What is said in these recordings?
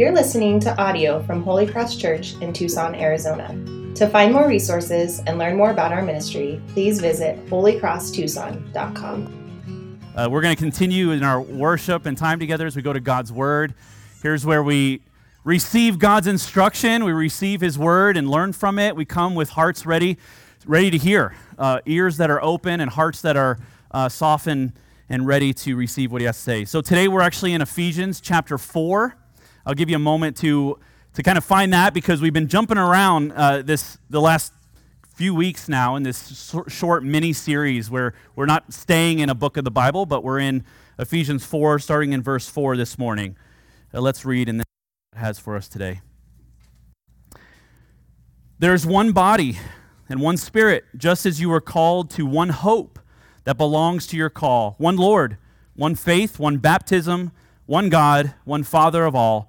You're listening to audio from Holy Cross Church in Tucson, Arizona. To find more resources and learn more about our ministry, please visit holycrosstucson.com. Uh, we're going to continue in our worship and time together as we go to God's Word. Here's where we receive God's instruction, we receive His Word and learn from it. We come with hearts ready, ready to hear, uh, ears that are open, and hearts that are uh, softened and ready to receive what He has to say. So today we're actually in Ephesians chapter 4. I'll give you a moment to, to kind of find that because we've been jumping around uh, this the last few weeks now in this short mini series where we're not staying in a book of the Bible, but we're in Ephesians 4, starting in verse 4 this morning. Uh, let's read and then it has for us today. There's one body and one spirit, just as you were called to one hope that belongs to your call, one Lord, one faith, one baptism one God, one Father of all,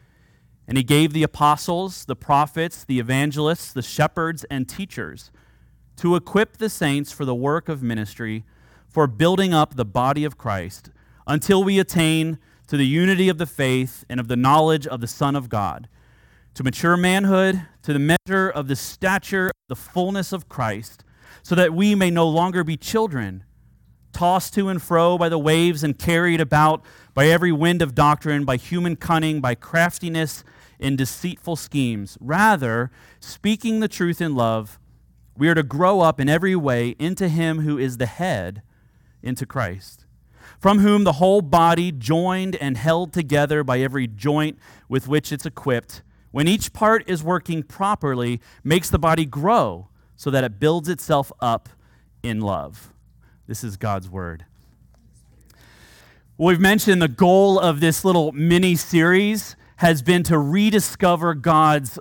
And he gave the apostles, the prophets, the evangelists, the shepherds, and teachers to equip the saints for the work of ministry, for building up the body of Christ, until we attain to the unity of the faith and of the knowledge of the Son of God, to mature manhood, to the measure of the stature, the fullness of Christ, so that we may no longer be children, tossed to and fro by the waves and carried about by every wind of doctrine, by human cunning, by craftiness in deceitful schemes. Rather, speaking the truth in love, we are to grow up in every way into Him who is the head, into Christ, from whom the whole body, joined and held together by every joint with which it's equipped, when each part is working properly, makes the body grow so that it builds itself up in love. This is God's word. We've mentioned the goal of this little mini series has been to rediscover God's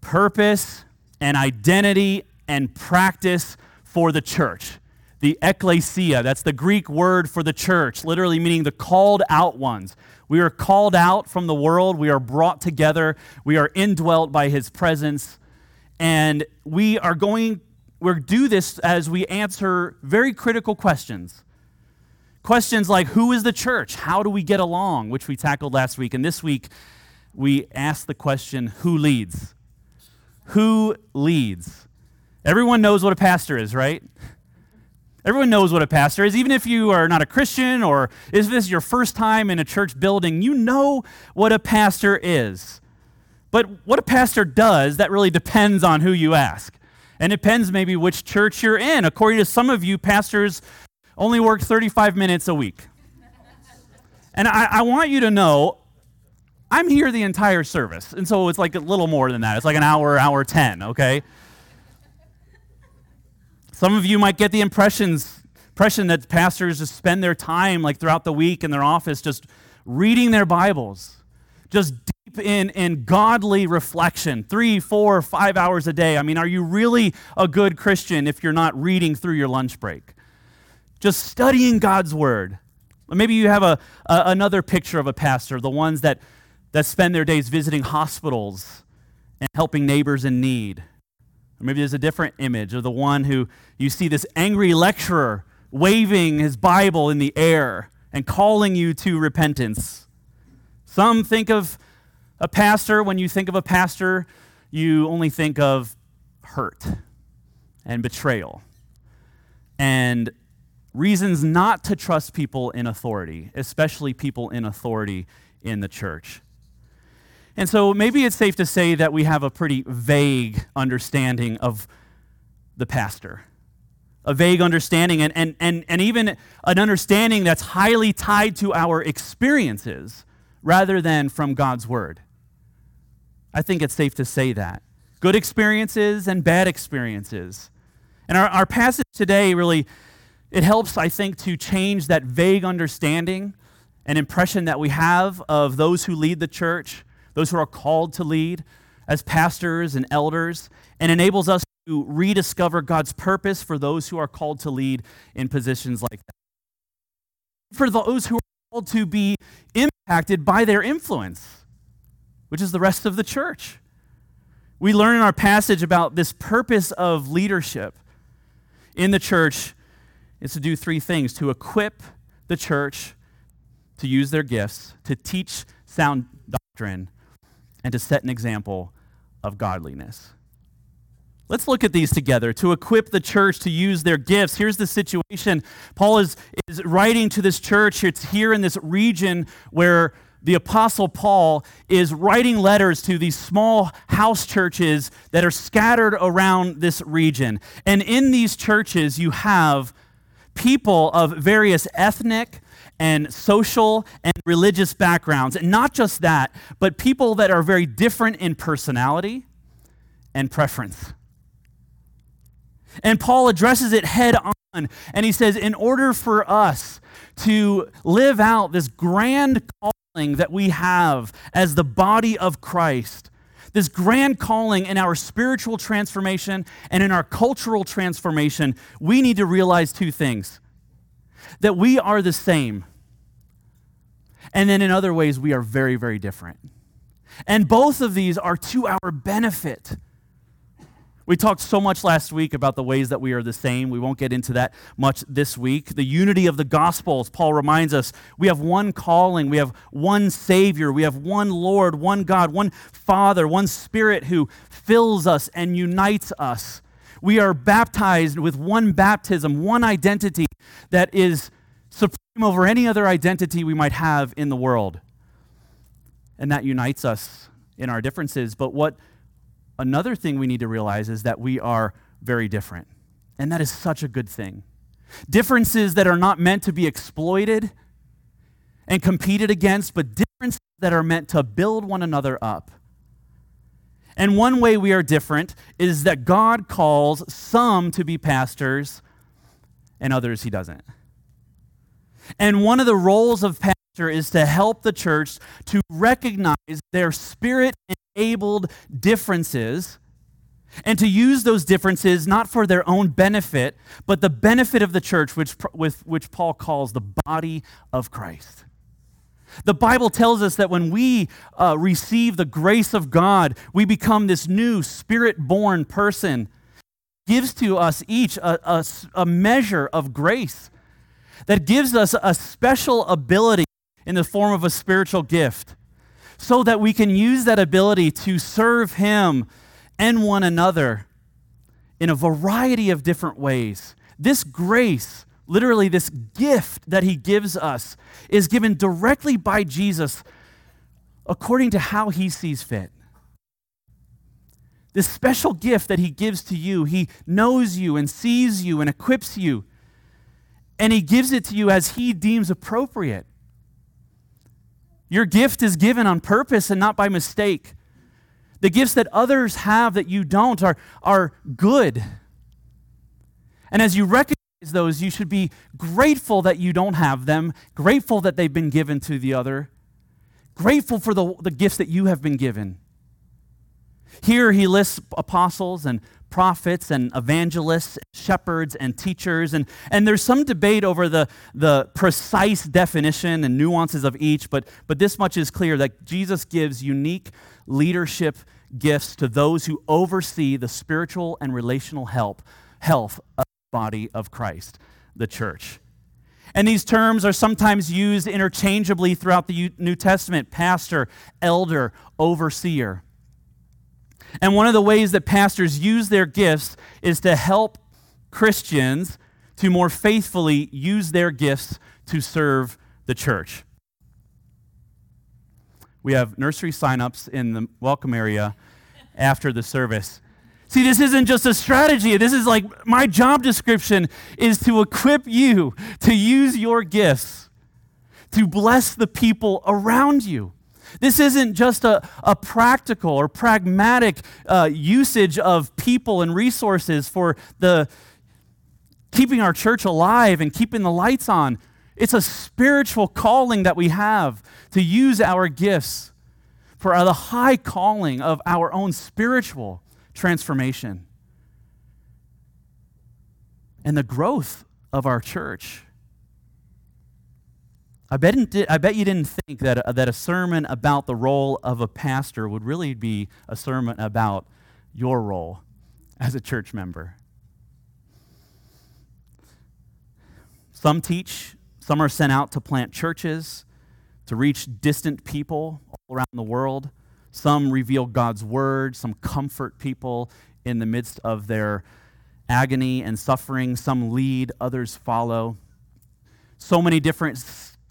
purpose and identity and practice for the church. The ecclesia, that's the Greek word for the church, literally meaning the called out ones. We are called out from the world, we are brought together, we are indwelt by his presence, and we are going, we do this as we answer very critical questions Questions like who is the church? How do we get along? Which we tackled last week. And this week, we asked the question who leads? Who leads? Everyone knows what a pastor is, right? Everyone knows what a pastor is. Even if you are not a Christian or is this your first time in a church building, you know what a pastor is. But what a pastor does, that really depends on who you ask. And it depends maybe which church you're in. According to some of you, pastors only work 35 minutes a week. And I, I, want you to know, I'm here the entire service. And so it's like a little more than that. It's like an hour, hour 10, okay? Some of you might get the impressions, impression that pastors just spend their time like throughout the week in their office just reading their Bibles, just deep in, in godly reflection, three, four, five hours a day. I mean, are you really a good Christian if you're not reading through your lunch break? Just studying God's word. Maybe you have a, a, another picture of a pastor, the ones that, that spend their days visiting hospitals and helping neighbors in need. Or maybe there's a different image of the one who you see this angry lecturer waving his Bible in the air and calling you to repentance. Some think of a pastor, when you think of a pastor, you only think of hurt and betrayal and reasons not to trust people in authority, especially people in authority in the church. And so maybe it's safe to say that we have a pretty vague understanding of the pastor. A vague understanding, and, and, and, and even an understanding that's highly tied to our experiences rather than from God's word. I think it's safe to say that. Good experiences and bad experiences. And our, our passage today really it helps, I think, to change that vague understanding and impression that we have of those who lead the church, those who are called to lead, as pastors and elders and enables us to rediscover God's purpose for those who are called to lead in positions like that. For those who are called to be impacted by their influence, which is the rest of the church. We learn in our passage about this purpose of leadership in the church is to do three things to equip the church to use their gifts, to teach sound doctrine, and to set an example of godliness. Let's look at these together to equip the church to use their gifts. Here's the situation. Paul is, is writing to this church. It's here in this region where the Apostle Paul is writing letters to these small house churches that are scattered around this region. And in these churches, you have people of various ethnic, and social and religious backgrounds. And not just that, but people that are very different in personality and preference. And Paul addresses it head on, and he says, in order for us to live out this grand calling that we have as the body of Christ, this grand calling in our spiritual transformation and in our cultural transformation, we need to realize two things that we are the same and then in other ways, we are very, very different. And both of these are to our benefit. We talked so much last week about the ways that we are the same. We won't get into that much this week. The unity of the Gospels, Paul reminds us we have one calling, we have one Savior, we have one Lord, one God, one Father, one Spirit who fills us and unites us. We are baptized with one baptism, one identity that is supreme over any other identity we might have in the world. And that unites us in our differences. But what another thing we need to realize is that we are very different. And that is such a good thing. Differences that are not meant to be exploited and competed against, but differences that are meant to build one another up. And one way we are different is that God calls some to be pastors and others he doesn't. And one of the roles of pastor is to help the church to recognize their spirit enabled differences and to use those differences not for their own benefit, but the benefit of the church, which, with, which Paul calls the body of Christ. The Bible tells us that when we uh, receive the grace of God, we become this new spirit born person. Gives to us each a, a, a measure of grace that gives us a special ability in the form of a spiritual gift so that we can use that ability to serve Him and one another in a variety of different ways. This grace, literally, this gift that He gives us, is given directly by Jesus according to how He sees fit. This special gift that He gives to you, He knows you and sees you and equips you and He gives it to you as He deems appropriate. Your gift is given on purpose and not by mistake. The gifts that others have that you don't are, are good. And as you recognize those, you should be grateful that you don't have them, grateful that they've been given to the other, grateful for the, the gifts that you have been given. Here he lists apostles and prophets and evangelists, shepherds and teachers. And, and there's some debate over the, the precise definition and nuances of each, but, but this much is clear that Jesus gives unique leadership gifts to those who oversee the spiritual and relational help, health of the body of Christ, the church. And these terms are sometimes used interchangeably throughout the New Testament pastor, elder, overseer. And one of the ways that pastors use their gifts is to help Christians to more faithfully use their gifts to serve the church. We have nursery signups in the welcome area after the service. See, this isn't just a strategy. This is like my job description is to equip you to use your gifts to bless the people around you. This isn't just a, a practical or pragmatic uh, usage of people and resources for the keeping our church alive and keeping the lights on. It's a spiritual calling that we have to use our gifts for the high calling of our own spiritual transformation and the growth of our church. I bet, I bet you didn't think that a, that a sermon about the role of a pastor would really be a sermon about your role as a church member. Some teach, some are sent out to plant churches, to reach distant people all around the world. Some reveal God's word, some comfort people in the midst of their agony and suffering. Some lead, others follow. So many different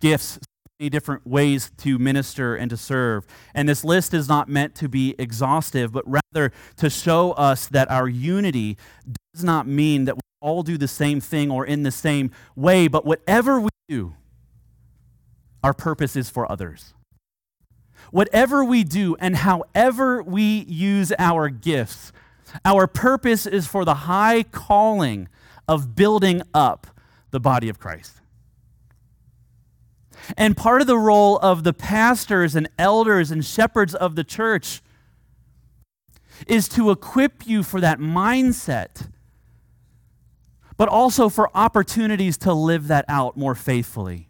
gifts, many different ways to minister and to serve. And this list is not meant to be exhaustive, but rather to show us that our unity does not mean that we all do the same thing or in the same way, but whatever we do, our purpose is for others. Whatever we do and however we use our gifts, our purpose is for the high calling of building up the body of Christ. And part of the role of the pastors and elders and shepherds of the church is to equip you for that mindset, but also for opportunities to live that out more faithfully.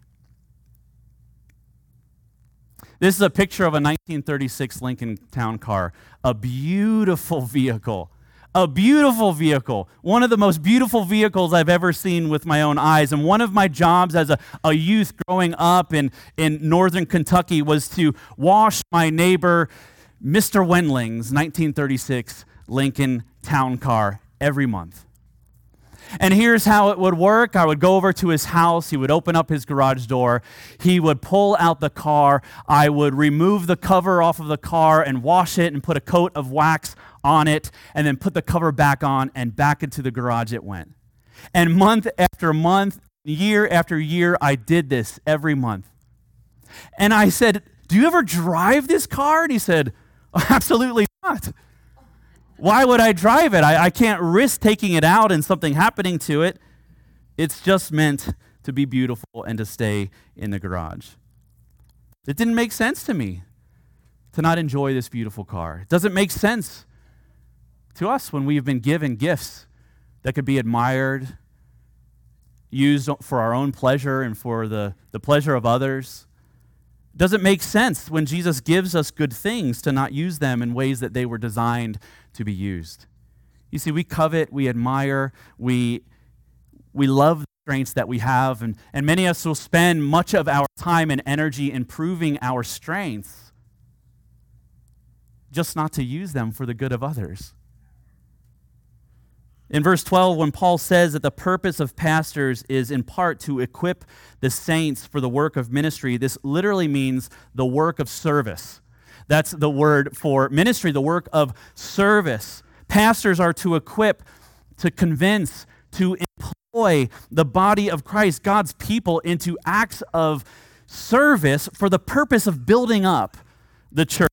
This is a picture of a 1936 Lincoln Town Car, a beautiful vehicle a beautiful vehicle, one of the most beautiful vehicles I've ever seen with my own eyes. And one of my jobs as a, a youth growing up in, in northern Kentucky was to wash my neighbor, Mr. Wendling's 1936 Lincoln Town Car every month. And here's how it would work I would go over to his house. He would open up his garage door. He would pull out the car. I would remove the cover off of the car and wash it and put a coat of wax on it and then put the cover back on and back into the garage it went. And month after month, year after year, I did this every month. And I said, Do you ever drive this car? And he said, Absolutely not. Why would I drive it? I, I can't risk taking it out and something happening to it. It's just meant to be beautiful and to stay in the garage. It didn't make sense to me to not enjoy this beautiful car. It doesn't make sense to us when we've been given gifts that could be admired, used for our own pleasure and for the, the pleasure of others. Does it make sense when Jesus gives us good things to not use them in ways that they were designed to be used? You see, we covet, we admire, we, we love the strengths that we have, and, and many of us will spend much of our time and energy improving our strengths, just not to use them for the good of others. In verse 12, when Paul says that the purpose of pastors is in part to equip the saints for the work of ministry, this literally means the work of service. That's the word for ministry, the work of service. Pastors are to equip, to convince, to employ the body of Christ, God's people, into acts of service for the purpose of building up the church,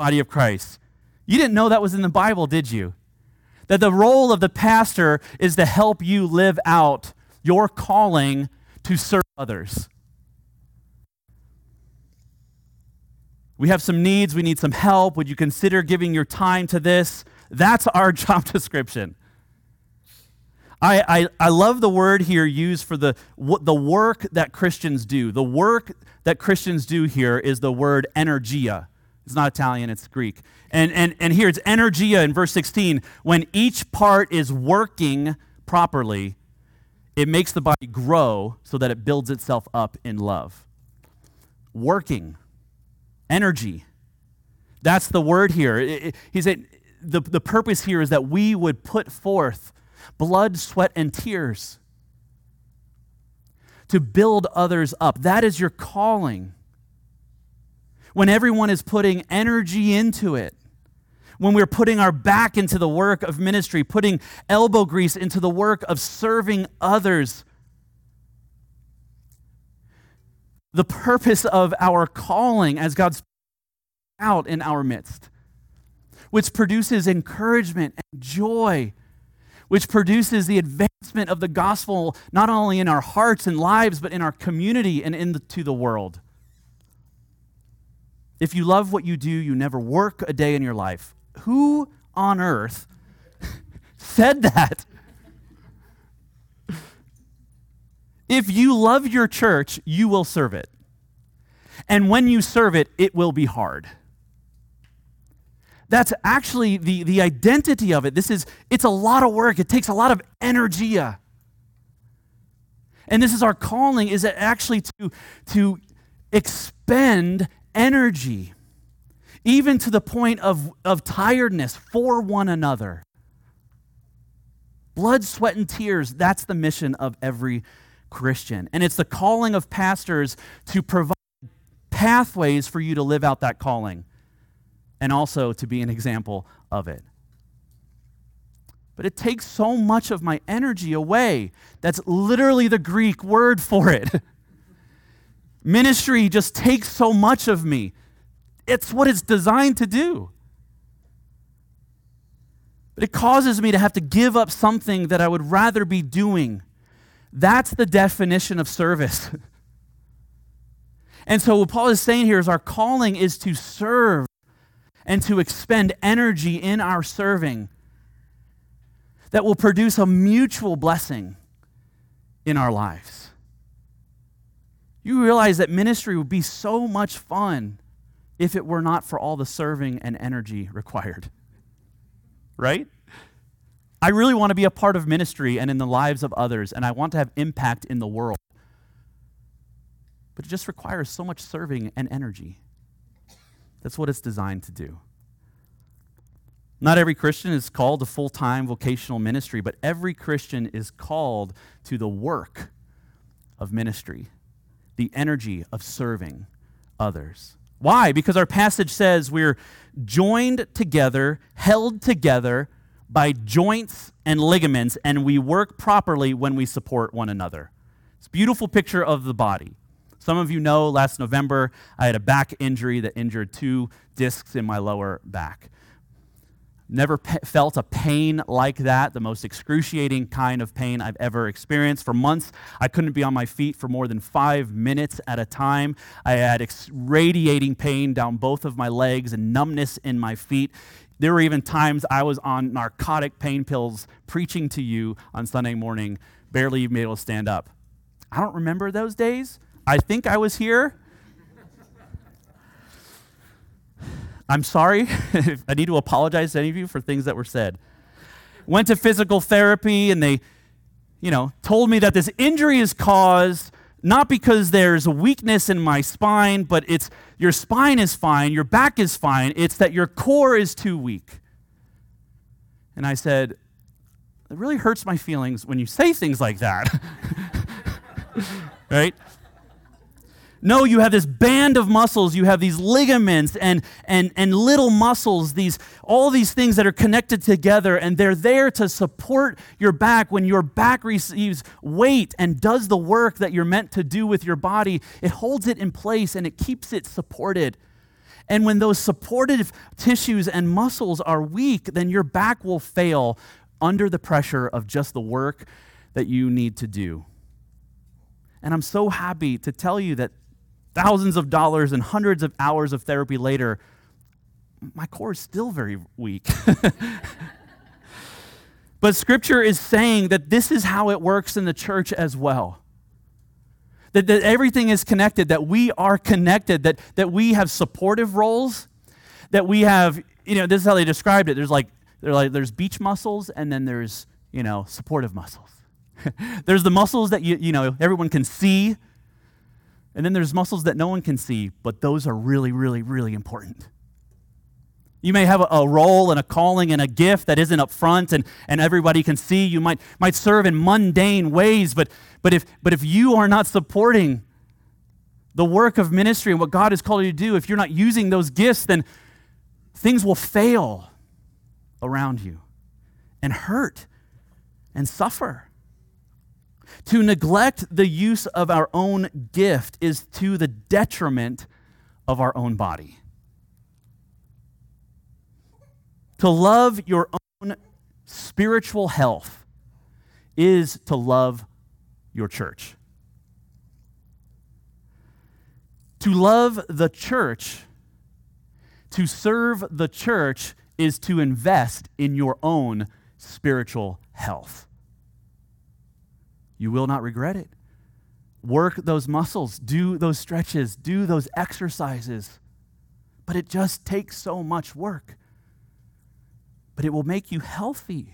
body of Christ. You didn't know that was in the Bible, did you? That the role of the pastor is to help you live out your calling to serve others. We have some needs, we need some help. Would you consider giving your time to this? That's our job description. I, I, I love the word here used for the, the work that Christians do. The work that Christians do here is the word energia. It's not Italian, it's Greek. And, and, and here it's energia in verse 16. When each part is working properly, it makes the body grow so that it builds itself up in love. Working, energy. That's the word here. It, it, he said the, the purpose here is that we would put forth blood, sweat, and tears to build others up. That is your calling when everyone is putting energy into it, when we're putting our back into the work of ministry, putting elbow grease into the work of serving others. The purpose of our calling as God's out in our midst, which produces encouragement and joy, which produces the advancement of the gospel not only in our hearts and lives, but in our community and into the world. If you love what you do, you never work a day in your life. Who on earth said that? If you love your church, you will serve it. And when you serve it, it will be hard. That's actually the, the identity of it. This is, it's a lot of work. It takes a lot of energy. And this is our calling, is it actually to, to expend energy, even to the point of, of tiredness for one another. Blood, sweat, and tears, that's the mission of every Christian. And it's the calling of pastors to provide pathways for you to live out that calling and also to be an example of it. But it takes so much of my energy away. That's literally the Greek word for it. Ministry just takes so much of me. It's what it's designed to do. But it causes me to have to give up something that I would rather be doing. That's the definition of service. and so, what Paul is saying here is our calling is to serve and to expend energy in our serving that will produce a mutual blessing in our lives. You realize that ministry would be so much fun if it were not for all the serving and energy required. Right? I really want to be a part of ministry and in the lives of others, and I want to have impact in the world. But it just requires so much serving and energy. That's what it's designed to do. Not every Christian is called to full time vocational ministry, but every Christian is called to the work of ministry, the energy of serving others. Why? Because our passage says we're joined together, held together by joints and ligaments, and we work properly when we support one another. It's a beautiful picture of the body. Some of you know last November I had a back injury that injured two discs in my lower back. Never pe- felt a pain like that, the most excruciating kind of pain I've ever experienced. For months, I couldn't be on my feet for more than five minutes at a time. I had ex- radiating pain down both of my legs and numbness in my feet. There were even times I was on narcotic pain pills preaching to you on Sunday morning, barely even able to stand up. I don't remember those days. I think I was here. I'm sorry. I need to apologize to any of you for things that were said. Went to physical therapy and they, you know, told me that this injury is caused not because there's a weakness in my spine, but it's your spine is fine, your back is fine, it's that your core is too weak. And I said, It really hurts my feelings when you say things like that. right? No, you have this band of muscles, you have these ligaments and, and, and little muscles, these, all these things that are connected together, and they're there to support your back. When your back receives weight and does the work that you're meant to do with your body, it holds it in place and it keeps it supported. And when those supportive tissues and muscles are weak, then your back will fail under the pressure of just the work that you need to do. And I'm so happy to tell you that thousands of dollars and hundreds of hours of therapy later, my core is still very weak. but scripture is saying that this is how it works in the church as well. That, that everything is connected, that we are connected, that, that we have supportive roles, that we have, you know, this is how they described it. There's like, they're like there's beach muscles and then there's, you know, supportive muscles. there's the muscles that you, you know, everyone can see and then there's muscles that no one can see, but those are really, really, really important. You may have a, role and a calling and a gift that isn't up front and, and everybody can see. You might, might serve in mundane ways, but, but, if, but if you are not supporting the work of ministry and what God has called you to do, if you're not using those gifts, then things will fail around you and hurt and suffer. To neglect the use of our own gift is to the detriment of our own body. To love your own spiritual health is to love your church. To love the church To serve the church is to invest in your own spiritual health. You will not regret it. Work those muscles, do those stretches, do those exercises. But it just takes so much work. But it will make you healthy.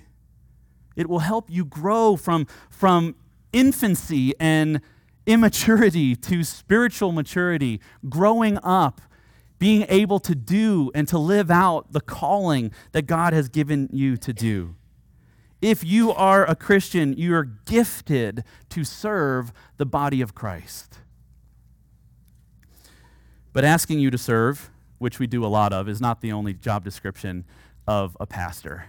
It will help you grow from, from infancy and immaturity to spiritual maturity, growing up, being able to do and to live out the calling that God has given you to do. If you are a Christian, you are gifted to serve the body of Christ. But asking you to serve, which we do a lot of, is not the only job description of a pastor.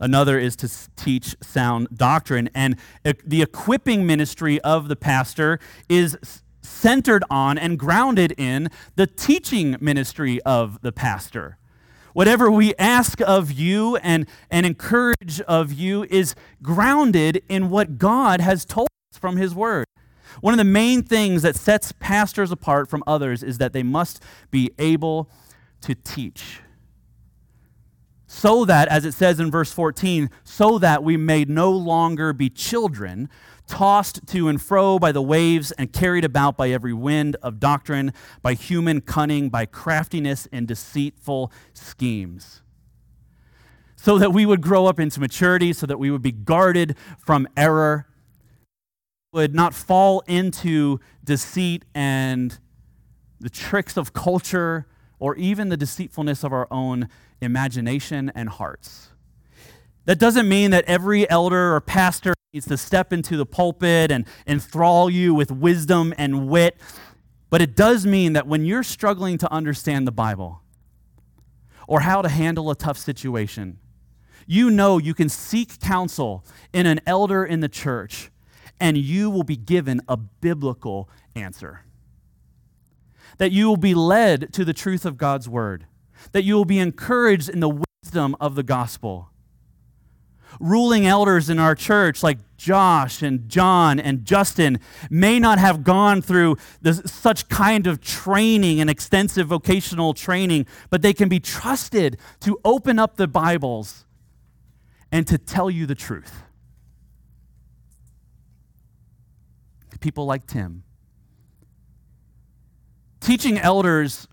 Another is to teach sound doctrine. And the equipping ministry of the pastor is centered on and grounded in the teaching ministry of the pastor. Whatever we ask of you and, and encourage of you is grounded in what God has told us from His Word. One of the main things that sets pastors apart from others is that they must be able to teach. So that, as it says in verse 14, so that we may no longer be children tossed to and fro by the waves and carried about by every wind of doctrine, by human cunning, by craftiness and deceitful schemes. So that we would grow up into maturity, so that we would be guarded from error, would not fall into deceit and the tricks of culture or even the deceitfulness of our own imagination and hearts. That doesn't mean that every elder or pastor needs to step into the pulpit and enthrall you with wisdom and wit. But it does mean that when you're struggling to understand the Bible or how to handle a tough situation, you know you can seek counsel in an elder in the church and you will be given a biblical answer. That you will be led to the truth of God's word, that you will be encouraged in the wisdom of the gospel ruling elders in our church, like Josh and John and Justin, may not have gone through this, such kind of training and extensive vocational training, but they can be trusted to open up the Bibles and to tell you the truth. People like Tim. Teaching elders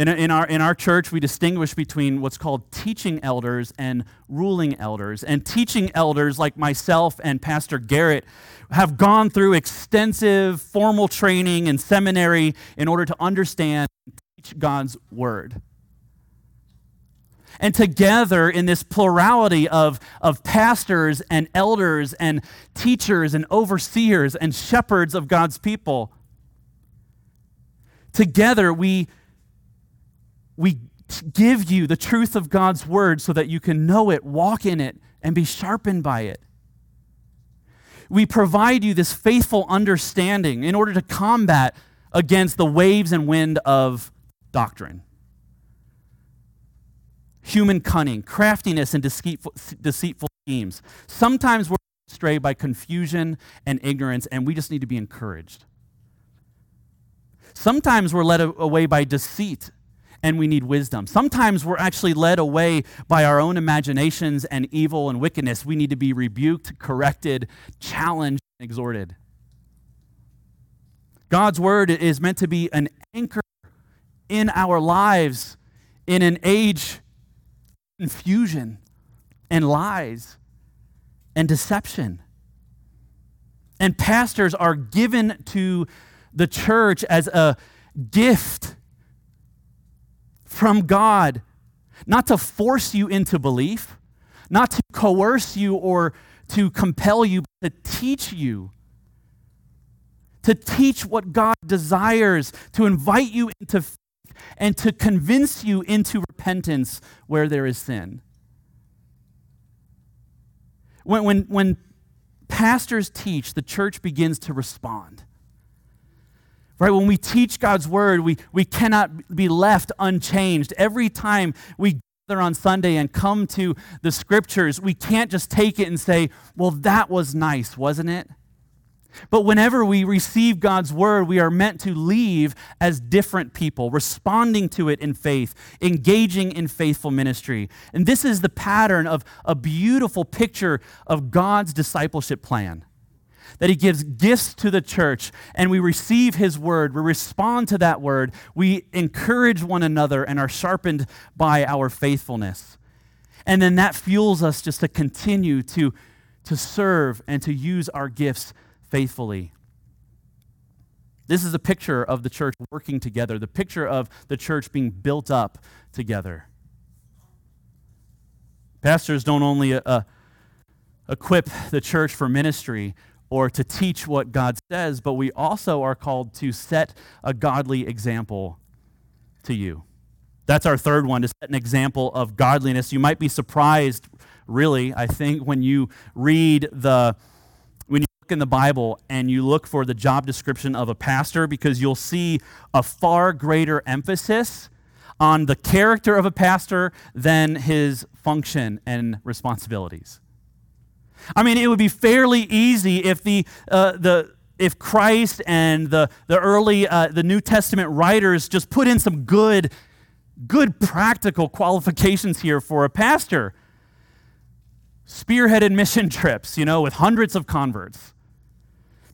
in, in, our, in our church, we distinguish between what's called teaching elders and ruling elders. And teaching elders, like myself and Pastor Garrett, have gone through extensive formal training and seminary in order to understand and teach God's word. And together, in this plurality of, of pastors and elders and teachers and overseers and shepherds of God's people, together we we give you the truth of God's word so that you can know it, walk in it, and be sharpened by it. We provide you this faithful understanding in order to combat against the waves and wind of doctrine. Human cunning, craftiness, and deceitful, deceitful schemes. Sometimes we're astray by confusion and ignorance, and we just need to be encouraged. Sometimes we're led away by deceit and we need wisdom. Sometimes we're actually led away by our own imaginations and evil and wickedness. We need to be rebuked, corrected, challenged, and exhorted. God's word is meant to be an anchor in our lives in an age of confusion and lies and deception. And pastors are given to the church as a gift from God, not to force you into belief, not to coerce you or to compel you, but to teach you. To teach what God desires, to invite you into faith, and to convince you into repentance where there is sin. When, when, when pastors teach, the church begins to respond. Right? When we teach God's word, we, we cannot be left unchanged. Every time we gather on Sunday and come to the scriptures, we can't just take it and say, well, that was nice, wasn't it? But whenever we receive God's word, we are meant to leave as different people, responding to it in faith, engaging in faithful ministry. And this is the pattern of a beautiful picture of God's discipleship plan. That he gives gifts to the church and we receive his word, we respond to that word, we encourage one another and are sharpened by our faithfulness. And then that fuels us just to continue to, to serve and to use our gifts faithfully. This is a picture of the church working together, the picture of the church being built up together. Pastors don't only uh, equip the church for ministry or to teach what God says, but we also are called to set a godly example to you. That's our third one to set an example of godliness. You might be surprised, really, I think, when you read the when you look in the Bible and you look for the job description of a pastor because you'll see a far greater emphasis on the character of a pastor than his function and responsibilities. I mean, it would be fairly easy if the, uh, the, if Christ and the, the early uh, the New Testament writers just put in some good, good practical qualifications here for a pastor. Spearheaded mission trips, you know, with hundreds of converts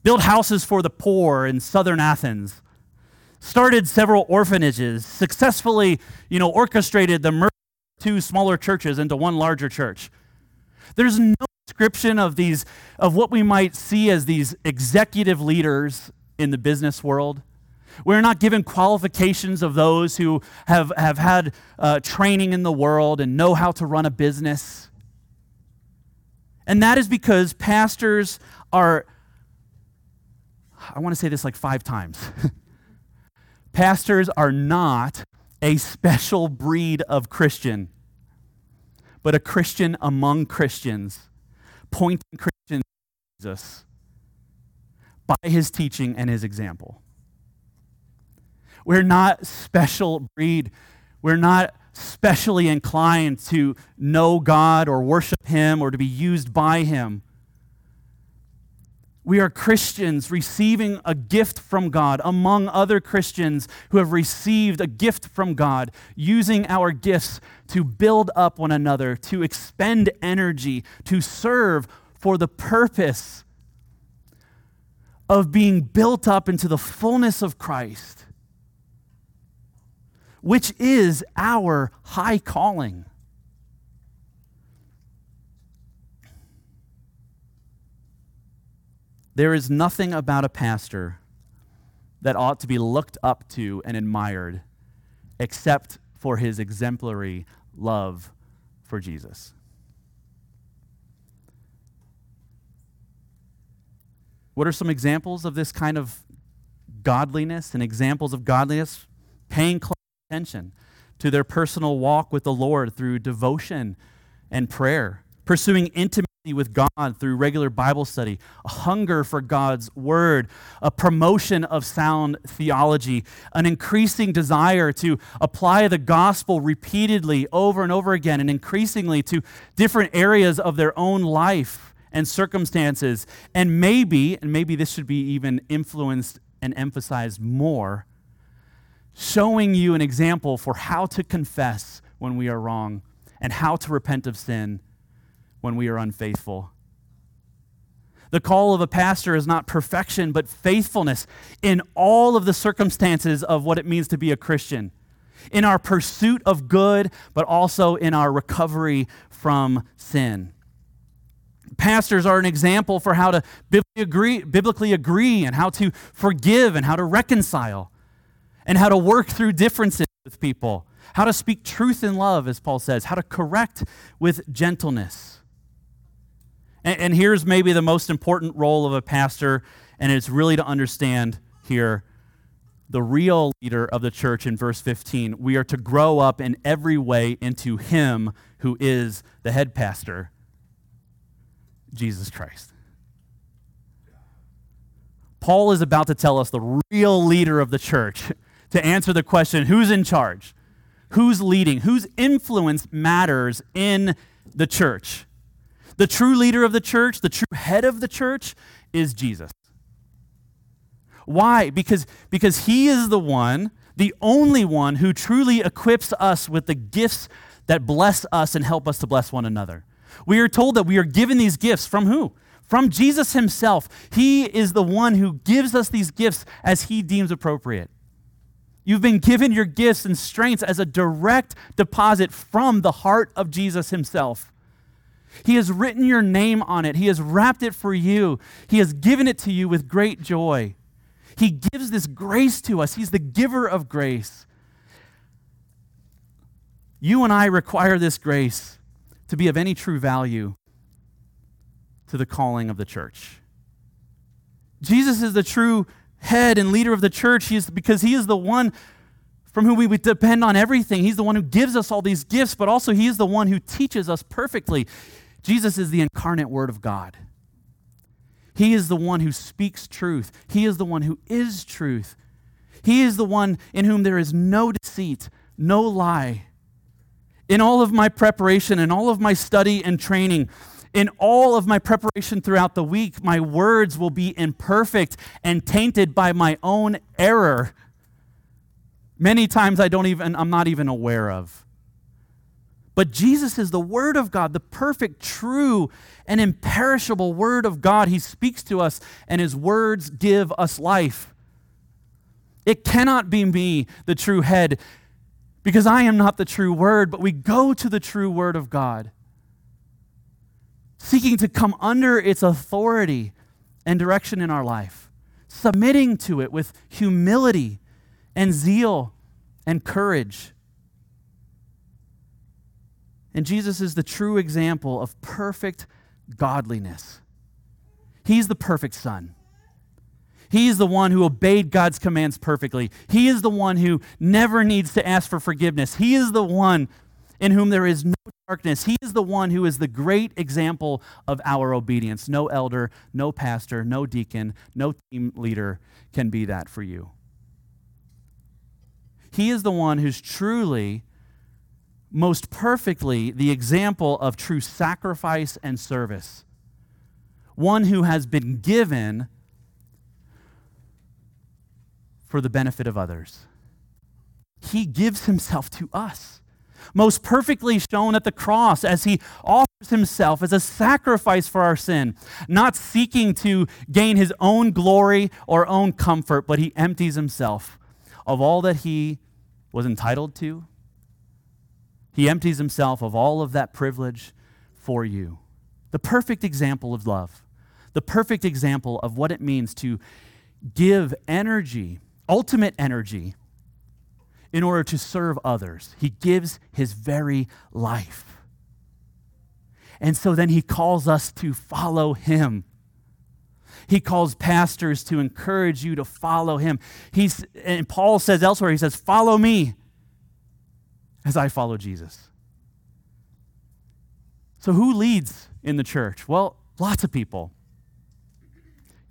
built houses for the poor in southern Athens, started several orphanages, successfully, you know, orchestrated the merger of two smaller churches into one larger church. There's no description of these of what we might see as these executive leaders in the business world. We're not given qualifications of those who have, have had uh, training in the world and know how to run a business. And that is because pastors are I want to say this like five times. Pastors are not a special breed of Christian, but a Christian among Christians, pointing Christians to Jesus by his teaching and his example. We're not special breed. We're not specially inclined to know God or worship him or to be used by him. We are Christians receiving a gift from God among other Christians who have received a gift from God, using our gifts to build up one another, to expend energy, to serve for the purpose of being built up into the fullness of Christ, which is our high calling. There is nothing about a pastor that ought to be looked up to and admired except for his exemplary love for Jesus. What are some examples of this kind of godliness and examples of godliness? Paying close attention to their personal walk with the Lord through devotion and prayer, pursuing intimate with God through regular Bible study, a hunger for God's word, a promotion of sound theology, an increasing desire to apply the gospel repeatedly over and over again and increasingly to different areas of their own life and circumstances. And maybe, and maybe this should be even influenced and emphasized more, showing you an example for how to confess when we are wrong and how to repent of sin when we are unfaithful. The call of a pastor is not perfection, but faithfulness in all of the circumstances of what it means to be a Christian. In our pursuit of good, but also in our recovery from sin. Pastors are an example for how to biblically agree, biblically agree and how to forgive and how to reconcile and how to work through differences with people, how to speak truth in love, as Paul says, how to correct with gentleness. And, and here's maybe the most important role of a pastor, and it's really to understand here the real leader of the church in verse 15. We are to grow up in every way into him who is the head pastor, Jesus Christ. Paul is about to tell us the real leader of the church to answer the question who's in charge? Who's leading? Whose influence matters in the church? The true leader of the church, the true head of the church, is Jesus. Why? Because, because He is the one, the only one, who truly equips us with the gifts that bless us and help us to bless one another. We are told that we are given these gifts from who? From Jesus Himself. He is the one who gives us these gifts as He deems appropriate. You've been given your gifts and strengths as a direct deposit from the heart of Jesus Himself. He has written your name on it, He has wrapped it for you, He has given it to you with great joy. He gives this grace to us, He's the giver of grace. You and I require this grace to be of any true value to the calling of the church. Jesus is the true head and leader of the church he is, because he is the one from whom we would depend on everything. He's the one who gives us all these gifts, but also he is the one who teaches us perfectly. Jesus is the incarnate Word of God. He is the one who speaks truth, He is the one who is truth. He is the one in whom there is no deceit, no lie. In all of my preparation, in all of my study and training, in all of my preparation throughout the week, my words will be imperfect and tainted by my own error. Many times I don't even, I'm not even aware of. But Jesus is the Word of God, the perfect, true, and imperishable Word of God. He speaks to us, and His words give us life. It cannot be me, the true head, because I am not the true Word, but we go to the true Word of God seeking to come under its authority and direction in our life, submitting to it with humility and zeal and courage. And Jesus is the true example of perfect godliness. He's the perfect Son. He is the one who obeyed God's commands perfectly. He is the one who never needs to ask for forgiveness. He is the one in whom there is no darkness. He is the one who is the great example of our obedience. No elder, no pastor, no deacon, no team leader can be that for you. He is the one who's truly, most perfectly, the example of true sacrifice and service. One who has been given for the benefit of others. He gives himself to us most perfectly shown at the cross as he offers himself as a sacrifice for our sin, not seeking to gain his own glory or own comfort, but he empties himself of all that he was entitled to. He empties himself of all of that privilege for you. The perfect example of love, the perfect example of what it means to give energy, ultimate energy in order to serve others. He gives his very life. And so then he calls us to follow him. He calls pastors to encourage you to follow him. He's, and Paul says elsewhere, he says, Follow me as I follow Jesus. So, who leads in the church? Well, lots of people.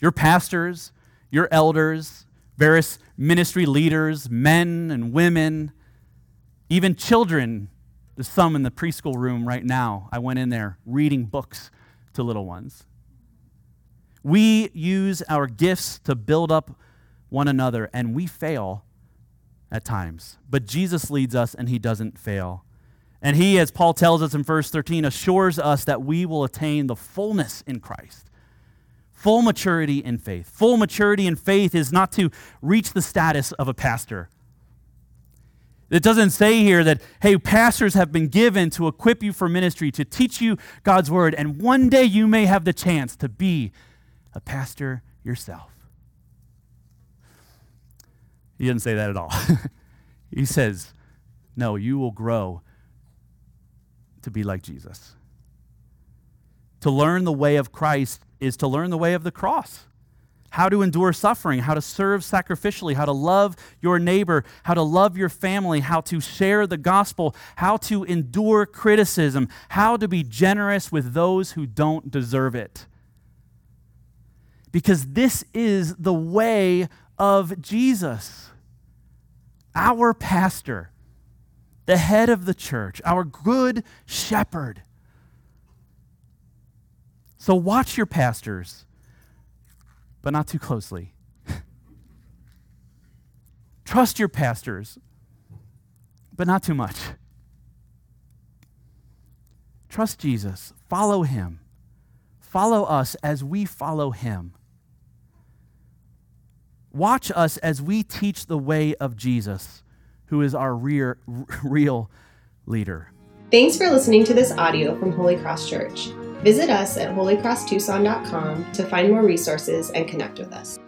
Your pastors, your elders, various ministry leaders, men and women, even children. There's some in the preschool room right now. I went in there reading books to little ones. We use our gifts to build up one another, and we fail at times. But Jesus leads us, and he doesn't fail. And he, as Paul tells us in verse 13, assures us that we will attain the fullness in Christ full maturity in faith. Full maturity in faith is not to reach the status of a pastor. It doesn't say here that, hey, pastors have been given to equip you for ministry, to teach you God's word, and one day you may have the chance to be a pastor yourself. He doesn't say that at all. he says, no, you will grow to be like Jesus. To learn the way of Christ is to learn the way of the cross how to endure suffering, how to serve sacrificially, how to love your neighbor, how to love your family, how to share the gospel, how to endure criticism, how to be generous with those who don't deserve it. Because this is the way of Jesus, our pastor, the head of the church, our good shepherd. So watch your pastors, but not too closely. Trust your pastors, but not too much. Trust Jesus. Follow him. Follow us as we follow him. Watch us as we teach the way of Jesus, who is our rear, real leader. Thanks for listening to this audio from Holy Cross Church. Visit us at holycrosstucson.com to find more resources and connect with us.